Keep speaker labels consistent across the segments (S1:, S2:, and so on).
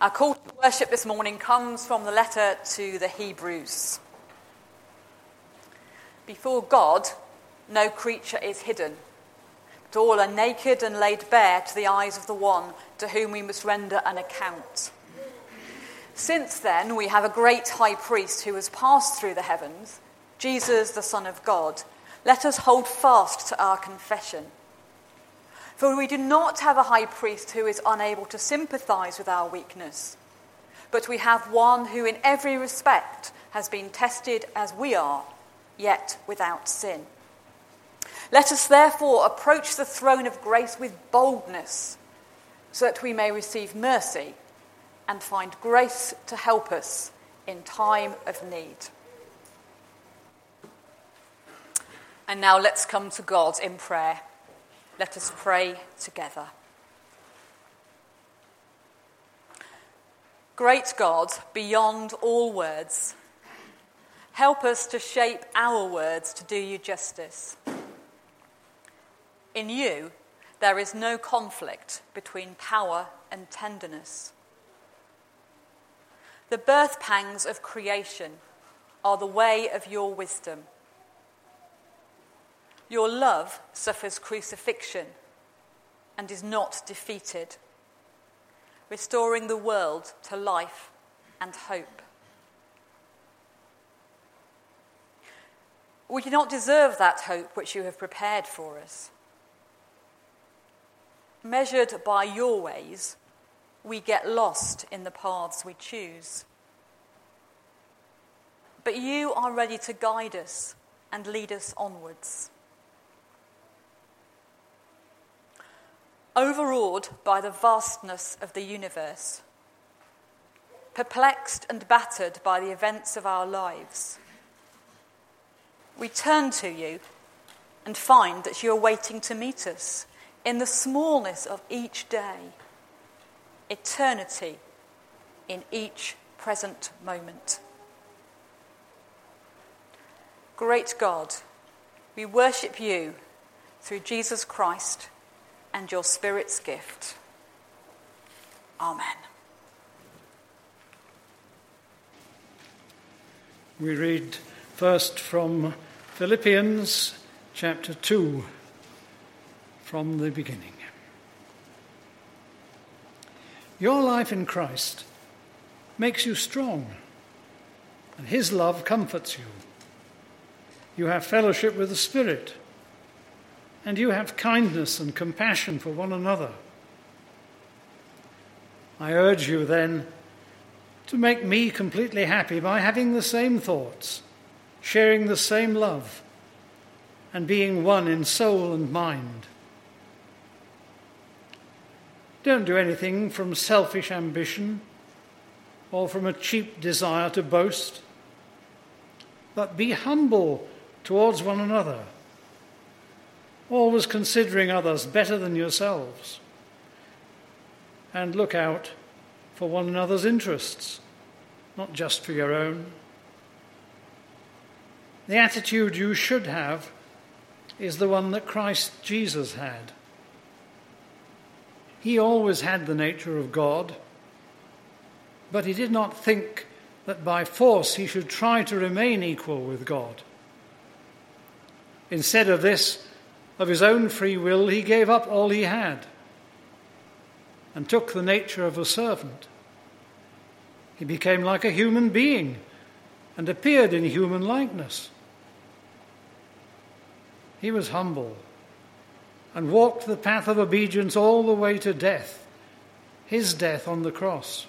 S1: Our call to worship this morning comes from the letter to the Hebrews. Before God, no creature is hidden, but all are naked and laid bare to the eyes of the one to whom we must render an account. Since then, we have a great high priest who has passed through the heavens, Jesus, the Son of God. Let us hold fast to our confession. For we do not have a high priest who is unable to sympathize with our weakness, but we have one who, in every respect, has been tested as we are, yet without sin. Let us therefore approach the throne of grace with boldness, so that we may receive mercy and find grace to help us in time of need. And now let's come to God in prayer. Let us pray together. Great God, beyond all words, help us to shape our words to do you justice. In you, there is no conflict between power and tenderness. The birth pangs of creation are the way of your wisdom. Your love suffers crucifixion and is not defeated, restoring the world to life and hope. We do not deserve that hope which you have prepared for us. Measured by your ways, we get lost in the paths we choose. But you are ready to guide us and lead us onwards. Overawed by the vastness of the universe, perplexed and battered by the events of our lives. We turn to you and find that you are waiting to meet us in the smallness of each day, eternity in each present moment. Great God, we worship you through Jesus Christ and your Spirit's gift. Amen.
S2: We read first from Philippians chapter 2, from the beginning. Your life in Christ makes you strong, and His love comforts you. You have fellowship with the Spirit and you have kindness and compassion for one another. I urge you then to make me completely happy by having the same thoughts, sharing the same love, and being one in soul and mind. Don't do anything from selfish ambition or from a cheap desire to boast, but be humble towards one another always considering others better than yourselves. And look out for one another's interests, not just for your own. The attitude you should have is the one that Christ Jesus had. He always had the nature of God, but he did not think that by force he should try to remain equal with God. Instead of this, of his own free will, he gave up all he had and took the nature of a servant. He became like a human being and appeared in human likeness. He was humble and walked the path of obedience all the way to death, his death on the cross.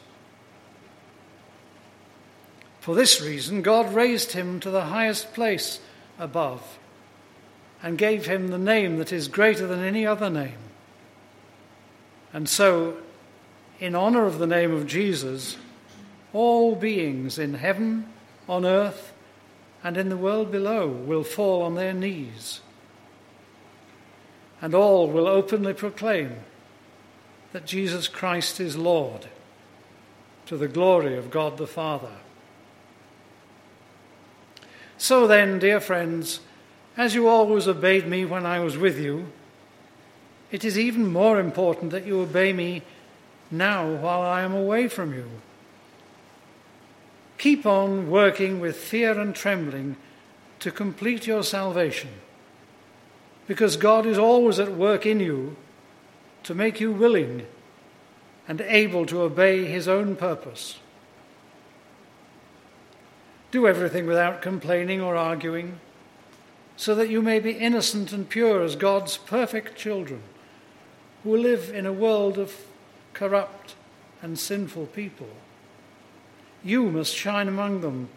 S2: For this reason, God raised him to the highest place above and gave him the name that is greater than any other name. And so, in honor of the name of Jesus, all beings in heaven, on earth, and in the world below will fall on their knees. And all will openly proclaim that Jesus Christ is Lord, to the glory of God the Father. So then, dear friends, as you always obeyed me when I was with you, it is even more important that you obey me now while I am away from you. Keep on working with fear and trembling to complete your salvation, because God is always at work in you to make you willing and able to obey His own purpose. Do everything without complaining or arguing, so that you may be innocent and pure as God's perfect children, who live in a world of corrupt and sinful people. You must shine among them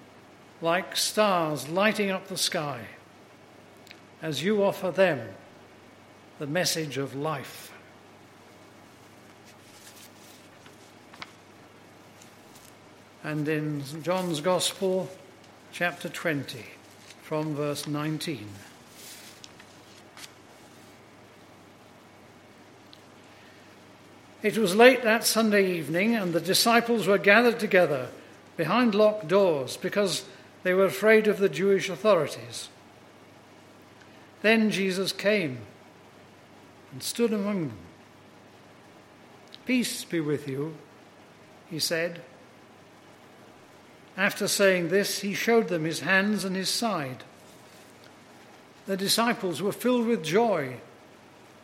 S2: like stars lighting up the sky as you offer them the message of life. And in John's Gospel, chapter 20, from verse 19. It was late that Sunday evening, and the disciples were gathered together behind locked doors because they were afraid of the Jewish authorities. Then Jesus came and stood among them. Peace be with you, he said. After saying this, he showed them his hands and his side. The disciples were filled with joy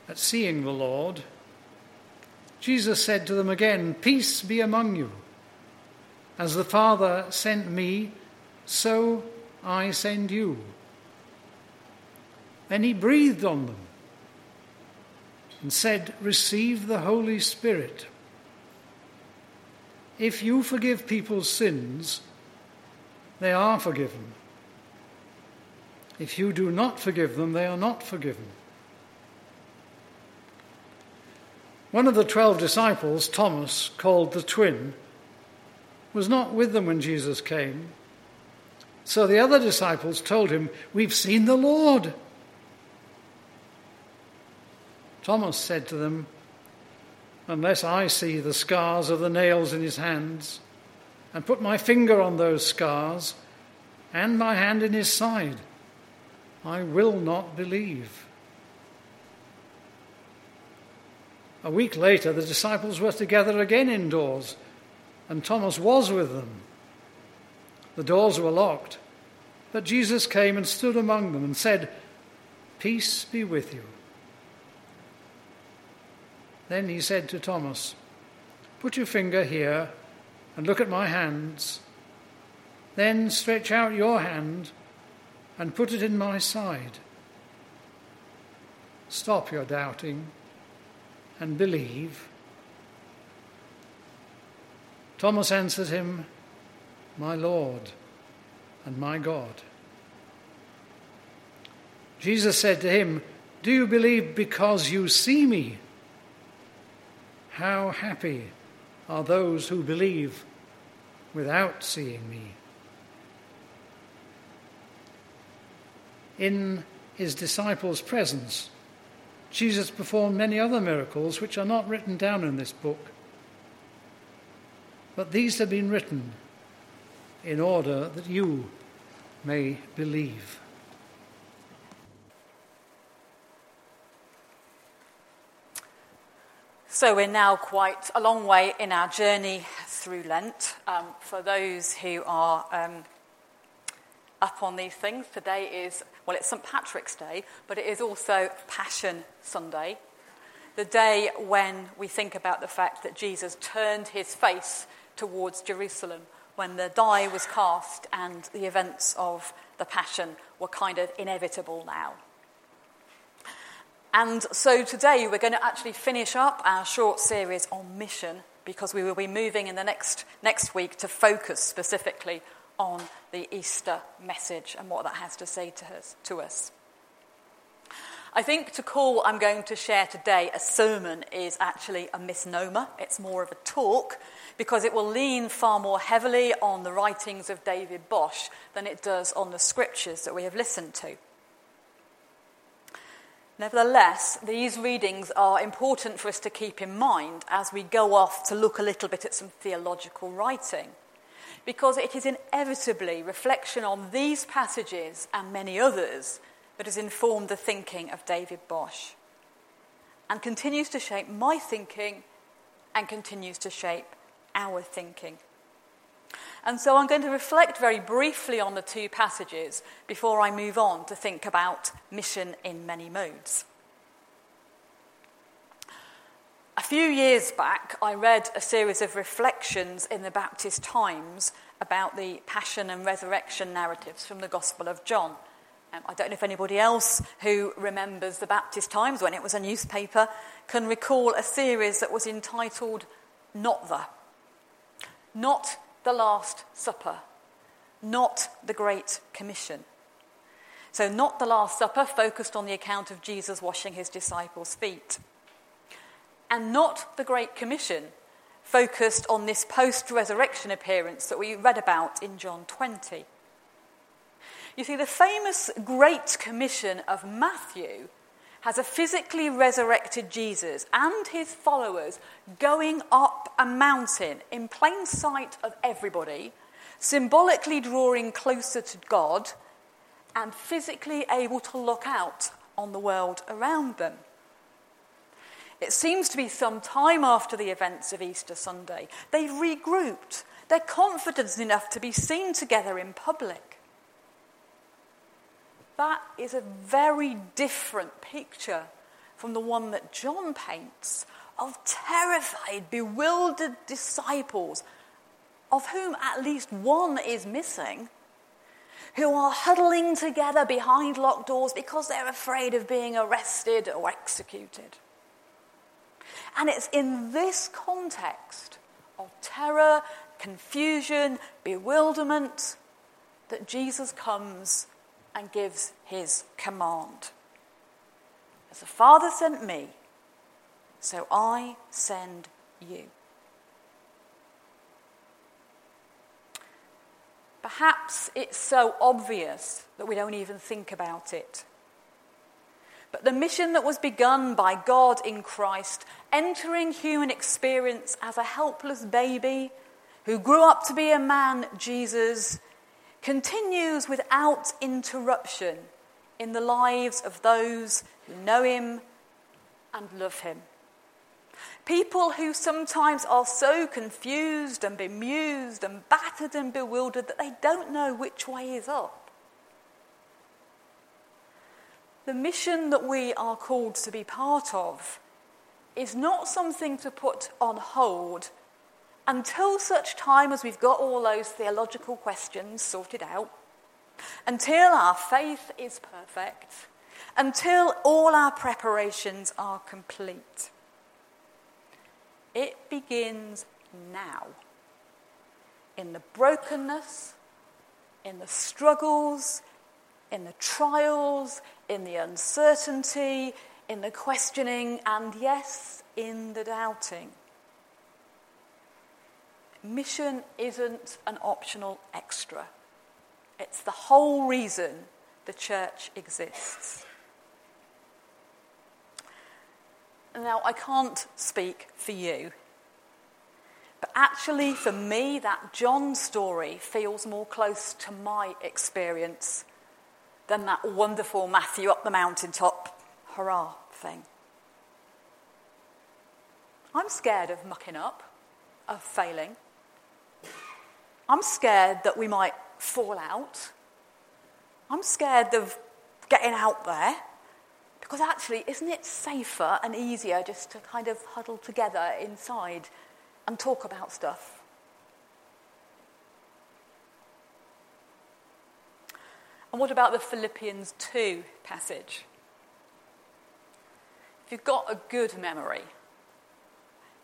S2: at seeing the Lord. Jesus said to them again, Peace be among you. As the Father sent me, so I send you. Then he breathed on them and said, Receive the Holy Spirit. If you forgive people's sins, they are forgiven. If you do not forgive them, they are not forgiven. One of the twelve disciples, Thomas, called the twin, was not with them when Jesus came. So the other disciples told him, We've seen the Lord. Thomas said to them, Unless I see the scars of the nails in his hands, and put my finger on those scars, and my hand in his side, I will not believe. A week later, the disciples were together again indoors, and Thomas was with them. The doors were locked, but Jesus came and stood among them and said, Peace be with you. Then he said to Thomas, Put your finger here and look at my hands. Then stretch out your hand and put it in my side. Stop your doubting and believe? Thomas answered him, My Lord and my God. Jesus said to him, Do you believe because you see me? How happy are those who believe without seeing me. In his disciples' presence, Jesus performed many other miracles which are not written down in this book. But these have been written in order that you may believe.
S1: So, we're now quite a long way in our journey through Lent. Um, for those who are um, up on these things. Today is, well, it's St. Patrick's Day, but it is also Passion Sunday, the day when we think about the fact that Jesus turned his face towards Jerusalem when the die was cast and the events of the Passion were kind of inevitable now. And so today we're going to actually finish up our short series on mission because we will be moving in the next, next week to focus specifically on the Easter message and what that has to say to us. To us. I think to call what I'm going to share today a sermon is actually a misnomer. It's more of a talk because it will lean far more heavily on the writings of David Bosch than it does on the scriptures that we have listened to. Nevertheless, these readings are important for us to keep in mind as we go off to look a little bit at some theological writing because it is inevitably reflection on these passages and many others that has informed the thinking of David Bosch and continues to shape my thinking and continues to shape our thinking. And so I'm going to reflect very briefly on the two passages before I move on to think about mission in many modes. A few years back, I read a series of reflections in the Baptist Times about the passion and resurrection narratives from the Gospel of John. Um, I don't know if anybody else who remembers the Baptist Times when it was a newspaper can recall a series that was entitled Not the. Not the Last Supper. Not the Great Commission. So, not the Last Supper focused on the account of Jesus washing his disciples' feet. And not the Great Commission focused on this post resurrection appearance that we read about in John 20. You see, the famous Great Commission of Matthew has a physically resurrected Jesus and his followers going up a mountain in plain sight of everybody, symbolically drawing closer to God, and physically able to look out on the world around them. It seems to be some time after the events of Easter Sunday. They've regrouped. They're confident enough to be seen together in public. That is a very different picture from the one that John paints of terrified, bewildered disciples, of whom at least one is missing, who are huddling together behind locked doors because they're afraid of being arrested or executed. And it's in this context of terror, confusion, bewilderment that Jesus comes and gives his command. As the Father sent me, so I send you. Perhaps it's so obvious that we don't even think about it. But the mission that was begun by God in Christ, entering human experience as a helpless baby who grew up to be a man, Jesus, continues without interruption in the lives of those who know him and love him. People who sometimes are so confused and bemused and battered and bewildered that they don't know which way is up. The mission that we are called to be part of is not something to put on hold until such time as we've got all those theological questions sorted out, until our faith is perfect, until all our preparations are complete. It begins now. In the brokenness, in the struggles, in the trials, in the uncertainty, in the questioning, and yes, in the doubting. Mission isn't an optional extra, it's the whole reason the church exists. Now, I can't speak for you, but actually, for me, that John story feels more close to my experience than that wonderful Matthew up the mountaintop hurrah thing. I'm scared of mucking up, of failing. I'm scared that we might fall out. I'm scared of getting out there. Because actually, isn't it safer and easier just to kind of huddle together inside and talk about stuff? And what about the Philippians 2 passage? If you've got a good memory,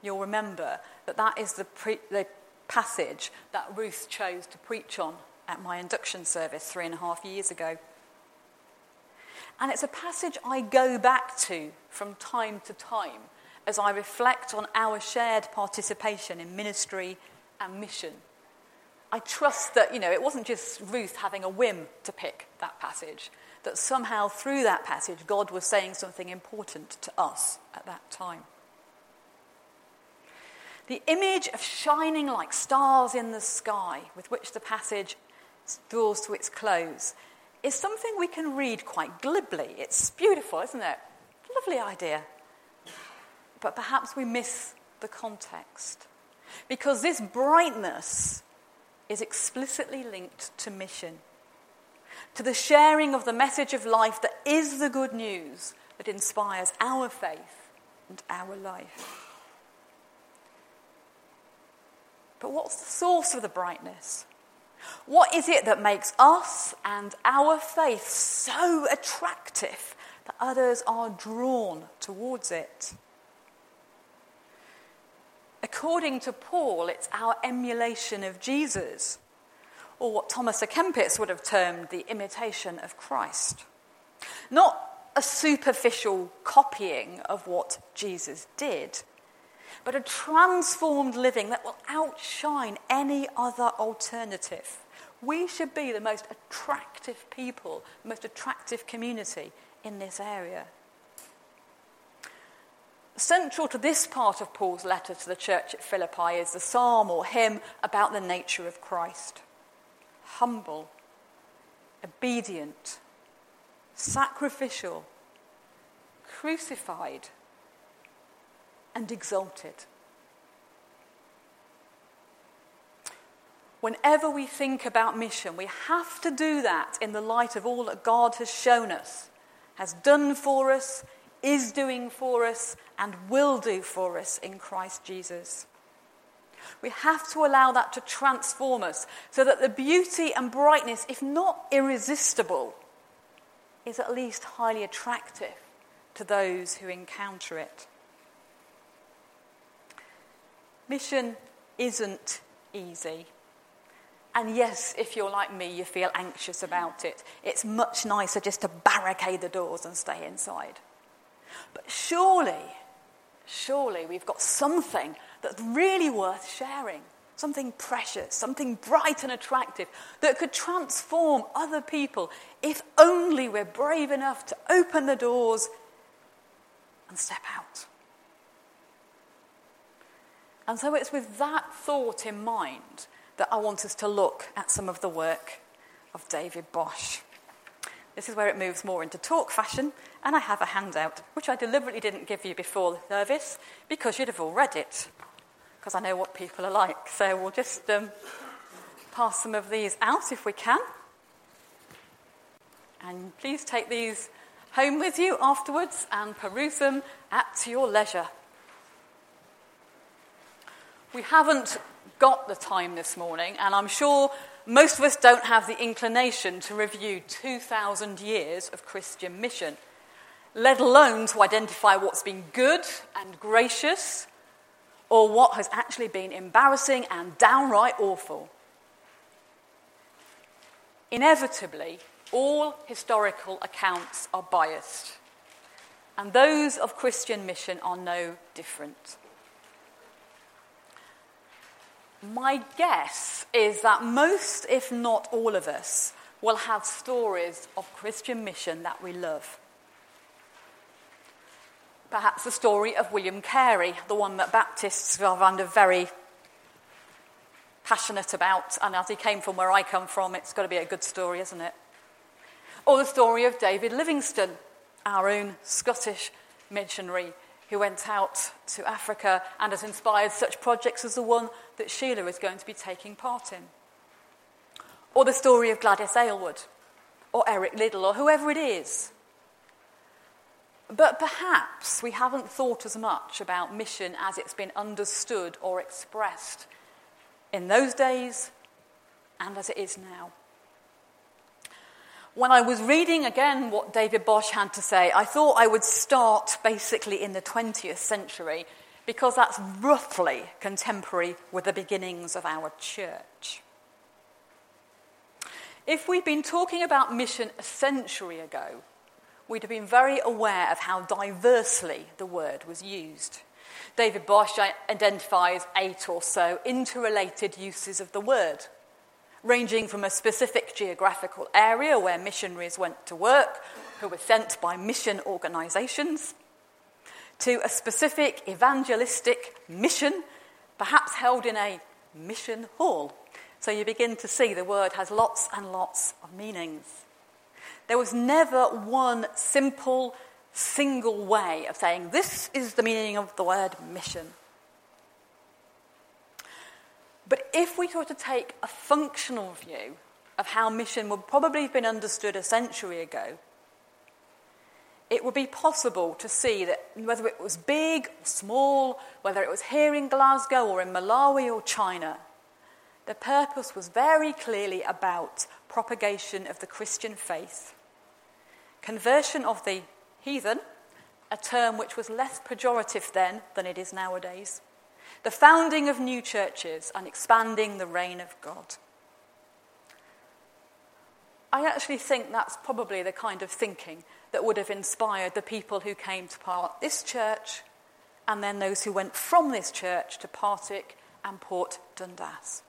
S1: you'll remember that that is the, pre- the passage that Ruth chose to preach on at my induction service three and a half years ago. And it's a passage I go back to from time to time as I reflect on our shared participation in ministry and mission. I trust that, you know, it wasn't just Ruth having a whim to pick that passage, that somehow through that passage, God was saying something important to us at that time. The image of shining like stars in the sky, with which the passage draws to its close, is something we can read quite glibly. It's beautiful, isn't it? Lovely idea. But perhaps we miss the context. Because this brightness is explicitly linked to mission, to the sharing of the message of life that is the good news that inspires our faith and our life. But what's the source of the brightness? What is it that makes us and our faith so attractive that others are drawn towards it? According to Paul, it's our emulation of Jesus, or what Thomas à Kempis would have termed the imitation of Christ. Not a superficial copying of what Jesus did, but a transformed living that will outshine any other alternative. We should be the most attractive people, the most attractive community in this area. Central to this part of Paul's letter to the church at Philippi is the psalm or hymn about the nature of Christ humble, obedient, sacrificial, crucified, and exalted. Whenever we think about mission, we have to do that in the light of all that God has shown us, has done for us, is doing for us and will do for us in Christ Jesus. We have to allow that to transform us so that the beauty and brightness, if not irresistible, is at least highly attractive to those who encounter it. Mission isn't easy. And yes, if you're like me, you feel anxious about it. It's much nicer just to barricade the doors and stay inside. But surely, surely we've got something that's really worth sharing. Something precious, something bright and attractive that could transform other people if only we're brave enough to open the doors and step out. And so it's with that thought in mind that I want us to look at some of the work of David Bosch. This is where it moves more into talk fashion, and I have a handout, which I deliberately didn't give you before the service because you'd have all read it, because I know what people are like. So we'll just um, pass some of these out if we can. And please take these home with you afterwards and peruse them at your leisure. We haven't got the time this morning, and I'm sure most of us don't have the inclination to review 2,000 years of Christian mission, let alone to identify what's been good and gracious or what has actually been embarrassing and downright awful. Inevitably, all historical accounts are biased, and those of Christian mission are no different. My guess is that most, if not all of us, will have stories of Christian mission that we love. Perhaps the story of William Carey, the one that Baptists are under very passionate about, and as he came from where I come from, it's got to be a good story, isn't it? Or the story of David Livingstone, our own Scottish missionary who went out to Africa and has inspired such projects as the one that Sheila is going to be taking part in. Or the story of Gladys Aylward, or Eric Liddell, or whoever it is. But perhaps we haven't thought as much about mission as it's been understood or expressed in those days and as it is now. When I was reading again what David Bosch had to say, I thought I would start basically in the 20th century because that's roughly contemporary with the beginnings of our church. If we'd been talking about mission a century ago, we'd have been very aware of how diversely the word was used. David Bosch identifies eight or so interrelated uses of the word, ranging from a specific geographical area where missionaries went to work, who were sent by mission organizations, to a specific evangelistic mission, perhaps held in a mission hall. So you begin to see the word has lots and lots of meanings. There was never one simple, single way of saying this is the meaning of the word mission. But if we were to take a functional view of how mission would probably have been understood a century ago, it would be possible to see that whether it was big or small, whether it was here in Glasgow or in Malawi or China, the purpose was very clearly about propagation of the Christian faith, conversion of the heathen, a term which was less pejorative then than it is nowadays, the founding of new churches, and expanding the reign of God. I actually think that's probably the kind of thinking that would have inspired the people who came to part this church and then those who went from this church to Partick and Port Dundas.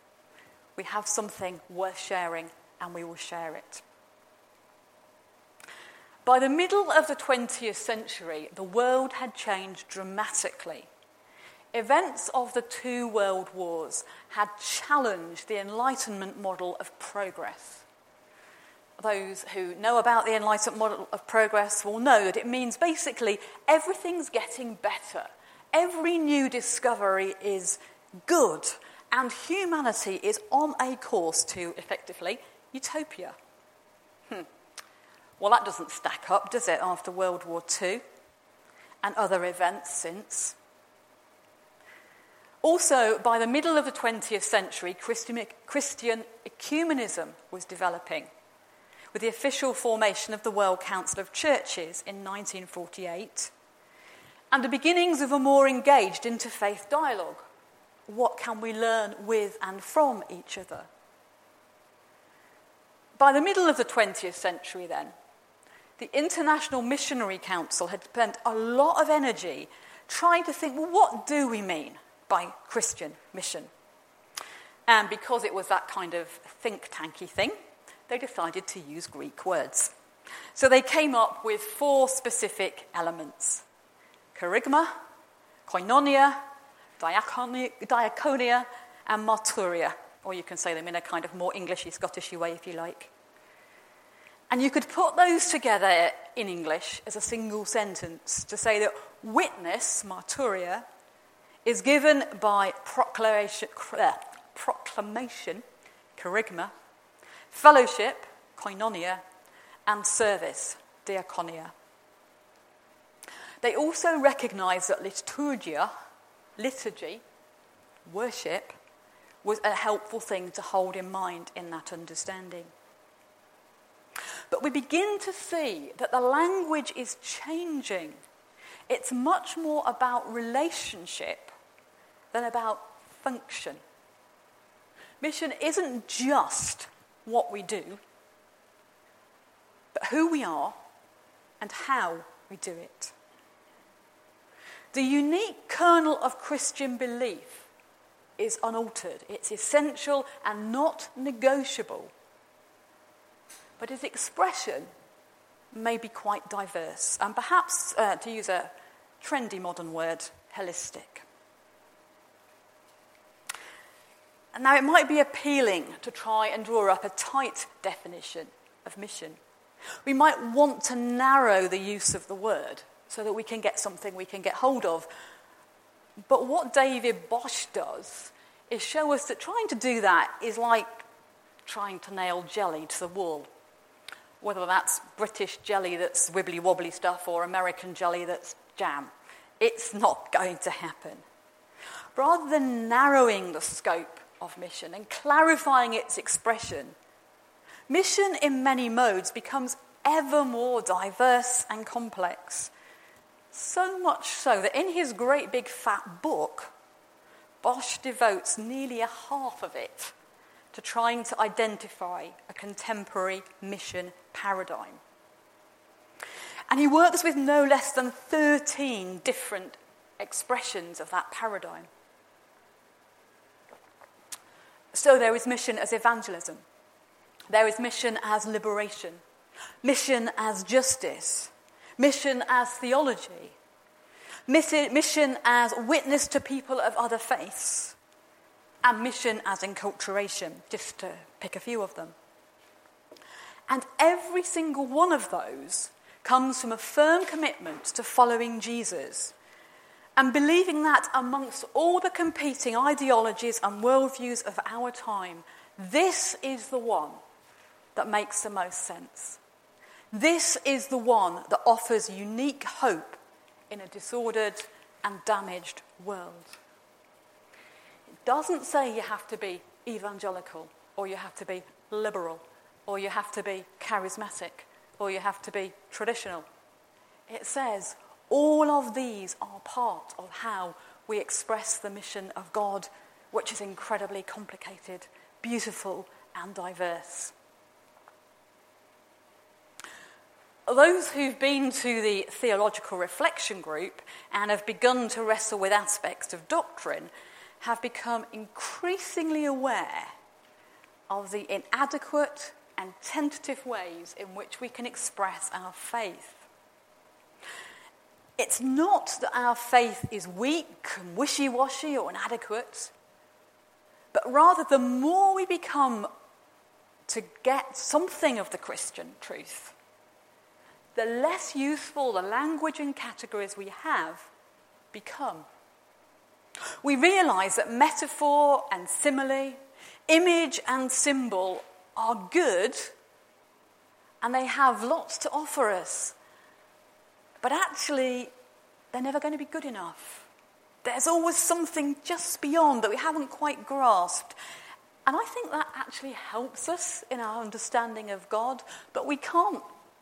S1: We have something worth sharing and we will share it. By the middle of the 20th century, the world had changed dramatically. Events of the two world wars had challenged the Enlightenment model of progress. Those who know about the Enlightenment model of progress will know that it means basically everything's getting better. Every new discovery is good and humanity is on a course to, effectively, utopia. Hmm. Well, that doesn't stack up, does it, after World War II and other events since? Also, by the middle of the 20th century, Christian, Christian ecumenism was developing, with the official formation of the World Council of Churches in 1948, and the beginnings of a more engaged interfaith dialogue what can we learn with and from each other? By the middle of the 20th century, then, the International Missionary Council had spent a lot of energy trying to think well, what do we mean by Christian mission? And because it was that kind of think tanky thing, they decided to use Greek words. So they came up with four specific elements kerygma, koinonia, diaconia, and marturia, or you can say them in a kind of more Englishy, Scottishy way if you like. And you could put those together in English as a single sentence to say that witness, marturia, is given by proclamation, proclamation kerygma, fellowship, koinonia, and service, diaconia. They also recognised that liturgia, liturgy, worship, was a helpful thing to hold in mind in that understanding. But we begin to see that the language is changing. It's much more about relationship than about function. Mission isn't just what we do, but who we are and how we do it. The unique kernel of Christian belief is unaltered, it's essential and not negotiable. But its expression may be quite diverse, and perhaps, uh, to use a trendy modern word, holistic. And now, it might be appealing to try and draw up a tight definition of mission. We might want to narrow the use of the word so that we can get something we can get hold of. But what David Bosch does is show us that trying to do that is like trying to nail jelly to the wall. Whether that's British jelly that's wibbly wobbly stuff or American jelly that's jam, it's not going to happen. Rather than narrowing the scope of mission and clarifying its expression, mission in many modes becomes ever more diverse and complex. So much so that in his great big fat book, Bosch devotes nearly a half of it to trying to identify a contemporary mission paradigm. And he works with no less than 13 different expressions of that paradigm. So there is mission as evangelism, there is mission as liberation, mission as justice, mission as theology, mission as witness to people of other faiths, and mission as enculturation, just to pick a few of them. And every single one of those comes from a firm commitment to following Jesus and believing that amongst all the competing ideologies and worldviews of our time, this is the one that makes the most sense. This is the one that offers unique hope in a disordered and damaged world. It doesn't say you have to be evangelical, or you have to be liberal, or you have to be charismatic, or you have to be traditional. It says all of these are part of how we express the mission of God, which is incredibly complicated, beautiful, and diverse. Those who've been to the theological reflection group and have begun to wrestle with aspects of doctrine have become increasingly aware of the inadequate and tentative ways in which we can express our faith. It's not that our faith is weak and wishy washy or inadequate, but rather the more we become to get something of the Christian truth, the less useful the language and categories we have become. We realize that metaphor and simile, image and symbol are good and they have lots to offer us but actually, they're never going to be good enough. There's always something just beyond that we haven't quite grasped. And I think that actually helps us in our understanding of God, but we can't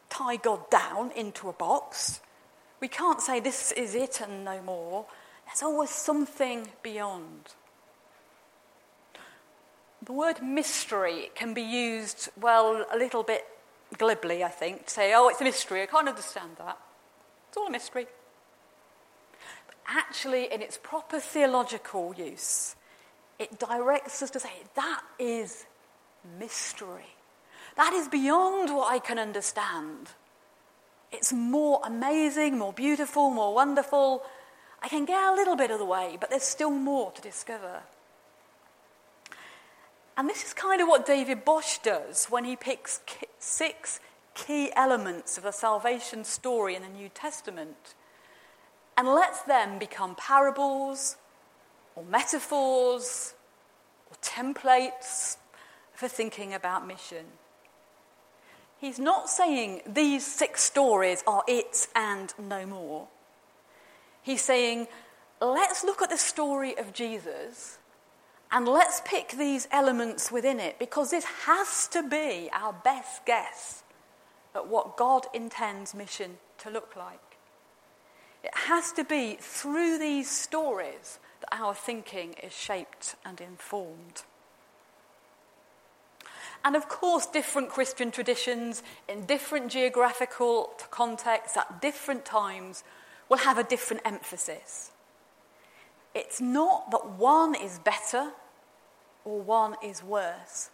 S1: tie God down into a box. We can't say this is it and no more. There's always something beyond. The word mystery can be used, well, a little bit glibly, I think, to say, oh, it's a mystery, I can't understand that. It's all a mystery. But actually, in its proper theological use, it directs us to say that is mystery. That is beyond what I can understand. It's more amazing, more beautiful, more wonderful. I can get a little bit of the way, but there's still more to discover. And this is kind of what David Bosch does when he picks six key elements of the salvation story in the New Testament and lets them become parables or metaphors or templates for thinking about mission. He's not saying these six stories are it and no more. He's saying, let's look at the story of Jesus and let's pick these elements within it because this has to be our best guess at what God intends mission to look like. It has to be through these stories that our thinking is shaped and informed. And of course, different Christian traditions in different geographical contexts at different times will have a different emphasis. It's not that one is better or one is worse.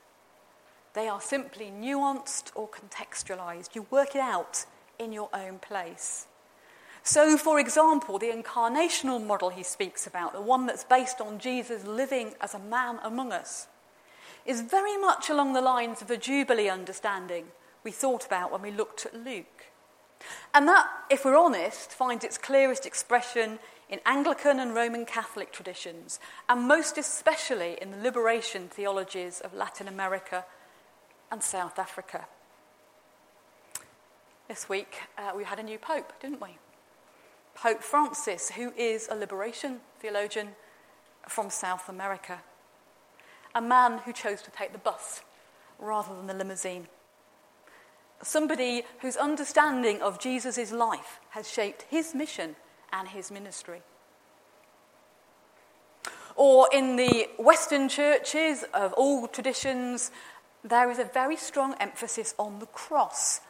S1: They are simply nuanced or contextualized. You work it out in your own place. So, for example, the incarnational model he speaks about, the one that's based on Jesus living as a man among us, is very much along the lines of the Jubilee understanding we thought about when we looked at Luke. And that, if we're honest, finds its clearest expression in Anglican and Roman Catholic traditions, and most especially in the liberation theologies of Latin America and South Africa. This week uh, we had a new pope, didn't we? Pope Francis, who is a liberation theologian from South America. A man who chose to take the bus rather than the limousine. Somebody whose understanding of Jesus' life has shaped his mission and his ministry. Or in the Western churches of all traditions, there is a very strong emphasis on the cross,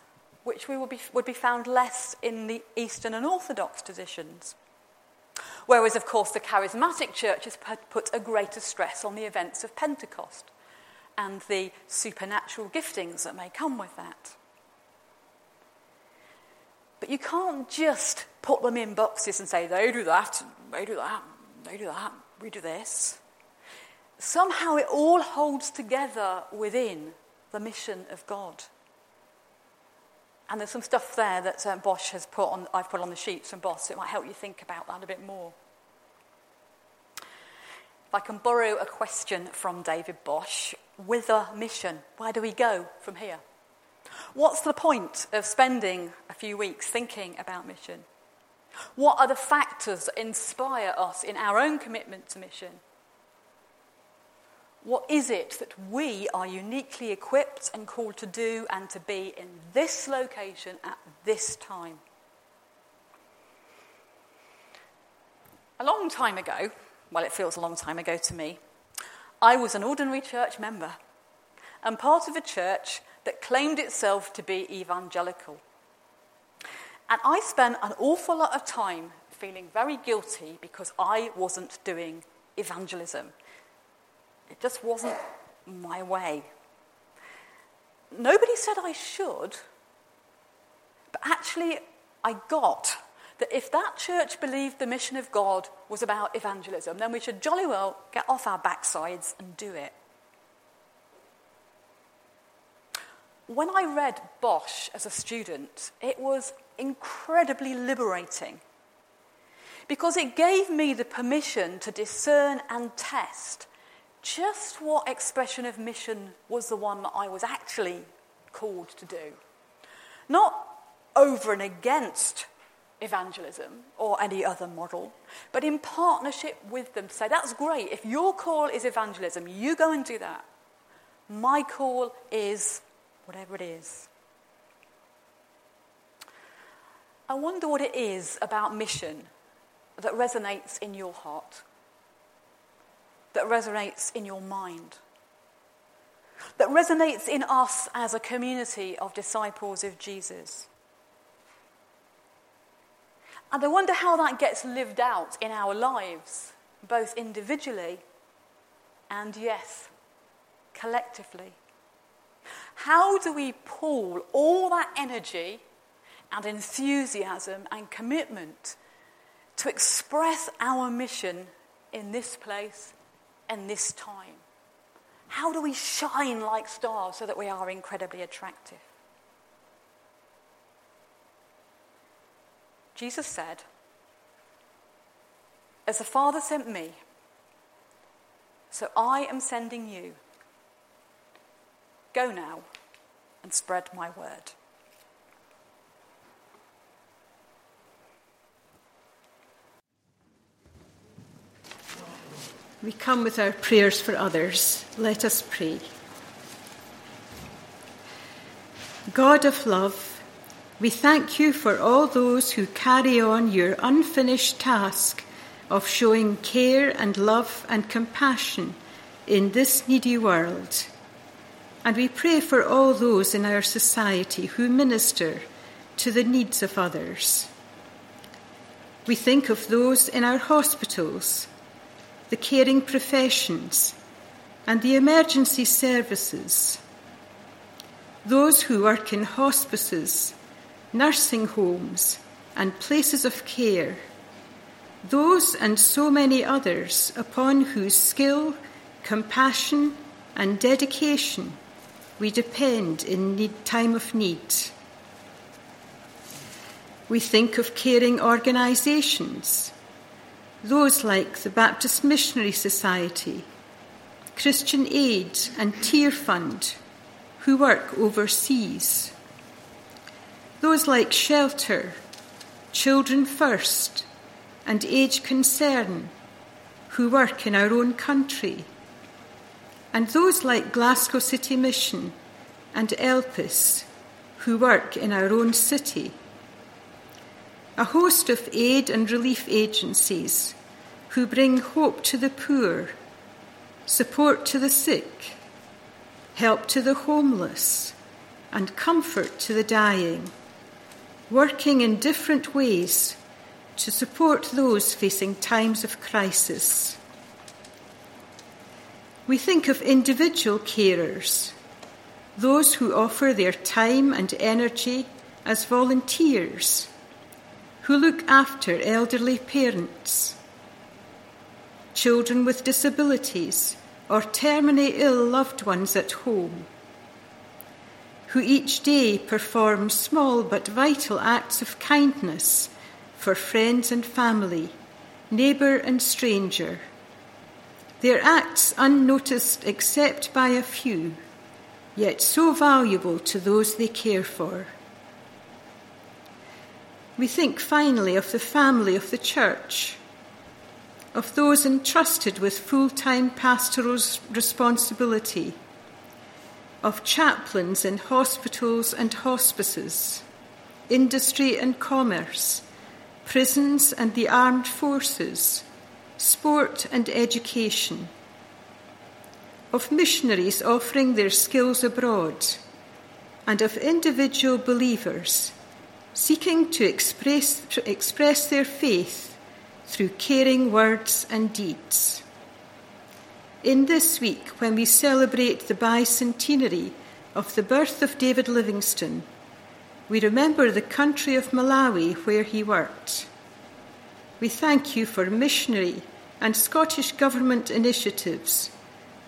S1: which we would be, would be found less in the Eastern and Orthodox traditions. Whereas, of course, the charismatic church has put a greater stress on the events of Pentecost and the supernatural giftings that may come with that. But you can't just put them in boxes and say, they do that, they do that, they do that, we do this somehow it all holds together within the mission of God. And there's some stuff there that um, Bosch has put on, I've put on the sheets from Bosch. It might help you think about that a bit more. If I can borrow a question from David Bosch, with a mission, where do we go from here? What's the point of spending a few weeks thinking about mission? What are the factors that inspire us in our own commitment to mission? What is it that we are uniquely equipped and called to do and to be in this location at this time? A long time ago, well, it feels a long time ago to me, I was an ordinary church member and part of a church that claimed itself to be evangelical. And I spent an awful lot of time feeling very guilty because I wasn't doing evangelism. It just wasn't my way. Nobody said I should, but actually, I got that if that church believed the mission of God was about evangelism, then we should jolly well get off our backsides and do it. When I read Bosch as a student, it was incredibly liberating because it gave me the permission to discern and test just what expression of mission was the one that I was actually called to do. Not over and against evangelism or any other model, but in partnership with them. Say, that's great. If your call is evangelism, you go and do that. My call is whatever it is. I wonder what it is about mission that resonates in your heart, that resonates in your mind, that resonates in us as a community of disciples of Jesus. And I wonder how that gets lived out in our lives, both individually and, yes, collectively. How do we pool all that energy and enthusiasm and commitment to express our mission in this place and this time? How do we shine like stars so that we are incredibly attractive? Jesus said, As the Father sent me, so I am sending you. Go now and spread my word.
S3: We come with our prayers for others. Let us pray. God of love, we thank you for all those who carry on your unfinished task of showing care and love and compassion in this needy world. And we pray for all those in our society who minister to the needs of others. We think of those in our hospitals, the caring professions, and the emergency services, those who work in hospices nursing homes, and places of care, those and so many others upon whose skill, compassion, and dedication we depend in need, time of need. We think of caring organisations, those like the Baptist Missionary Society, Christian Aid, and Tear Fund, who work overseas those like Shelter, Children First, and Age Concern, who work in our own country, and those like Glasgow City Mission and Elpis, who work in our own city. A host of aid and relief agencies who bring hope to the poor, support to the sick, help to the homeless, and comfort to the dying working in different ways to support those facing times of crisis. We think of individual carers, those who offer their time and energy as volunteers, who look after elderly parents, children with disabilities, or terminally ill loved ones at home who each day perform small but vital acts of kindness for friends and family, neighbour and stranger, their acts unnoticed except by a few, yet so valuable to those they care for. We think finally of the family of the church, of those entrusted with full time pastoral responsibility, of chaplains in hospitals and hospices, industry and commerce, prisons and the armed forces, sport and education, of missionaries offering their skills abroad, and of individual believers seeking to express, express their faith through caring words and deeds. In this week, when we celebrate the bicentenary of the birth of David Livingstone, we remember the country of Malawi where he worked. We thank you for missionary and Scottish Government initiatives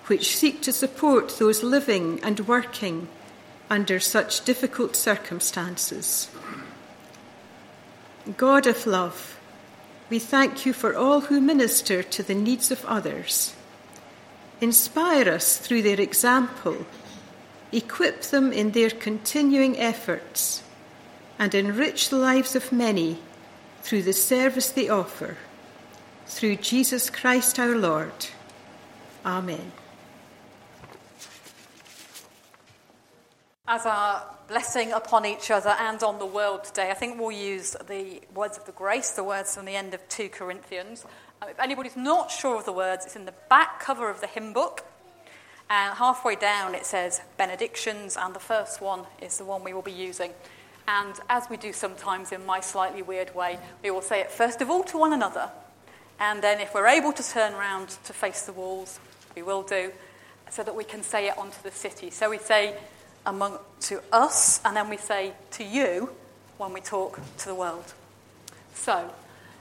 S3: which seek to support those living and working under such difficult circumstances. God of love, we thank you for all who minister to the needs of others. Inspire us through their example, equip them in their continuing efforts, and enrich the lives of many through the service they offer. Through Jesus Christ our Lord. Amen.
S1: As our blessing upon each other and on the world today. I think we'll use the words of the grace, the words from the end of 2 Corinthians. Um, if anybody's not sure of the words, it's in the back cover of the hymn book. And halfway down it says benedictions, and the first one is the one we will be using. And as we do sometimes in my slightly weird way, we will say it first of all to one another. And then if we're able to turn around to face the walls, we will do, so that we can say it onto the city. So we say, among to us, and then we say to you when we talk to the world. So,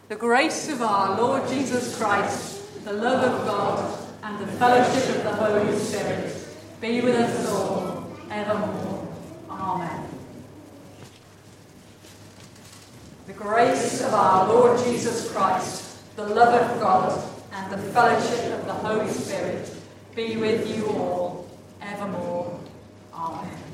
S1: the grace of our Lord Jesus Christ, the love of God, and the fellowship of the Holy Spirit be with us all evermore. Amen. The grace of our Lord Jesus Christ, the love of God, and the fellowship of the Holy Spirit be with you all evermore. Amen.